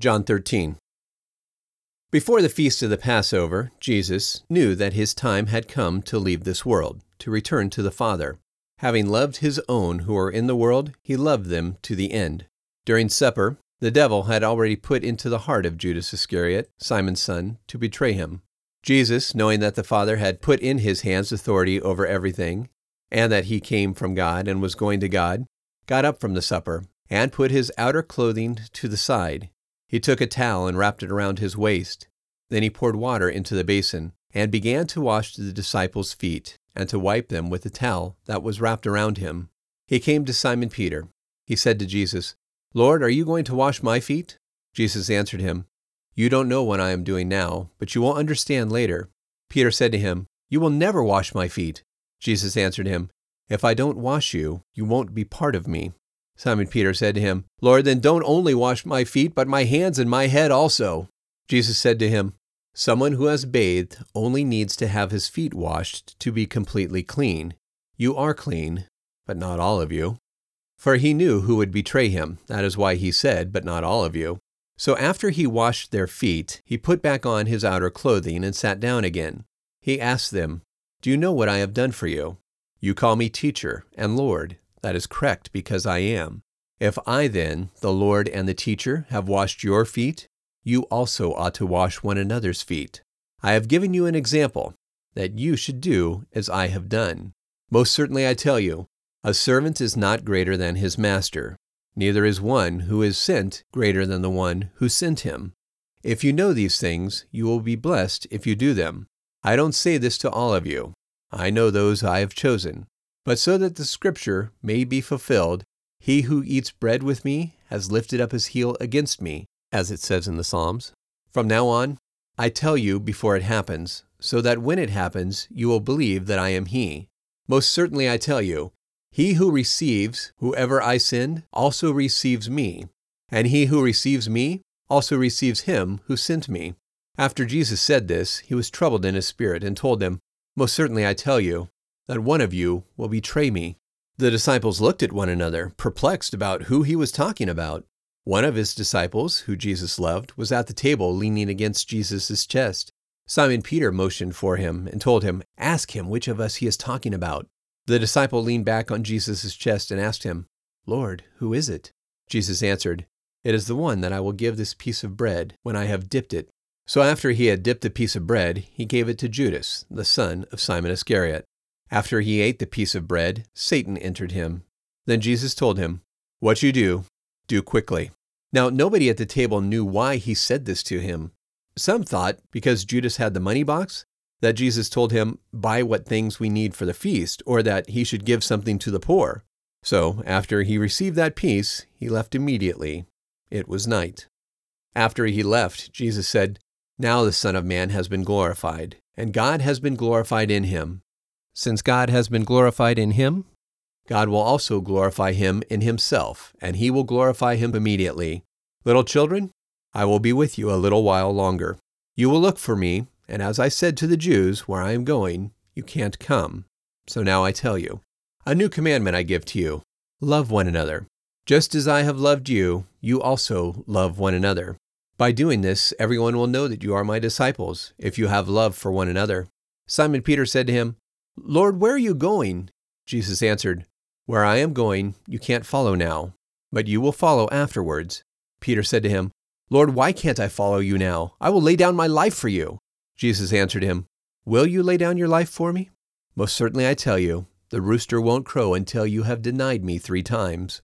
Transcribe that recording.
John 13. Before the feast of the Passover, Jesus knew that his time had come to leave this world, to return to the Father. Having loved his own who were in the world, he loved them to the end. During supper, the devil had already put into the heart of Judas Iscariot, Simon's son, to betray him. Jesus, knowing that the Father had put in his hands authority over everything, and that he came from God and was going to God, got up from the supper, and put his outer clothing to the side. He took a towel and wrapped it around his waist. Then he poured water into the basin, and began to wash the disciples' feet, and to wipe them with the towel that was wrapped around him. He came to Simon Peter. He said to Jesus, Lord, are you going to wash my feet? Jesus answered him, You don't know what I am doing now, but you will understand later. Peter said to him, You will never wash my feet. Jesus answered him, If I don't wash you, you won't be part of me. Simon Peter said to him, Lord, then don't only wash my feet, but my hands and my head also. Jesus said to him, Someone who has bathed only needs to have his feet washed to be completely clean. You are clean, but not all of you. For he knew who would betray him. That is why he said, But not all of you. So after he washed their feet, he put back on his outer clothing and sat down again. He asked them, Do you know what I have done for you? You call me teacher and Lord. That is correct, because I am. If I then, the Lord and the teacher, have washed your feet, you also ought to wash one another's feet. I have given you an example, that you should do as I have done. Most certainly I tell you, a servant is not greater than his master, neither is one who is sent greater than the one who sent him. If you know these things, you will be blessed if you do them. I don't say this to all of you. I know those I have chosen. But so that the scripture may be fulfilled, he who eats bread with me has lifted up his heel against me, as it says in the Psalms. From now on, I tell you before it happens, so that when it happens, you will believe that I am he. Most certainly I tell you, he who receives whoever I send also receives me, and he who receives me also receives him who sent me. After Jesus said this, he was troubled in his spirit and told them, Most certainly I tell you, that one of you will betray me. The disciples looked at one another, perplexed about who he was talking about. One of his disciples, who Jesus loved, was at the table leaning against Jesus' chest. Simon Peter motioned for him and told him, Ask him which of us he is talking about. The disciple leaned back on Jesus' chest and asked him, Lord, who is it? Jesus answered, It is the one that I will give this piece of bread when I have dipped it. So after he had dipped the piece of bread, he gave it to Judas, the son of Simon Iscariot. After he ate the piece of bread, Satan entered him. Then Jesus told him, What you do, do quickly. Now, nobody at the table knew why he said this to him. Some thought, because Judas had the money box, that Jesus told him, Buy what things we need for the feast, or that he should give something to the poor. So, after he received that piece, he left immediately. It was night. After he left, Jesus said, Now the Son of Man has been glorified, and God has been glorified in him. Since God has been glorified in him, God will also glorify him in himself, and he will glorify him immediately. Little children, I will be with you a little while longer. You will look for me, and as I said to the Jews, where I am going, you can't come. So now I tell you, a new commandment I give to you love one another. Just as I have loved you, you also love one another. By doing this, everyone will know that you are my disciples, if you have love for one another. Simon Peter said to him, Lord, where are you going? Jesus answered, Where I am going, you can't follow now, but you will follow afterwards. Peter said to him, Lord, why can't I follow you now? I will lay down my life for you. Jesus answered him, Will you lay down your life for me? Most certainly I tell you, the rooster won't crow until you have denied me three times.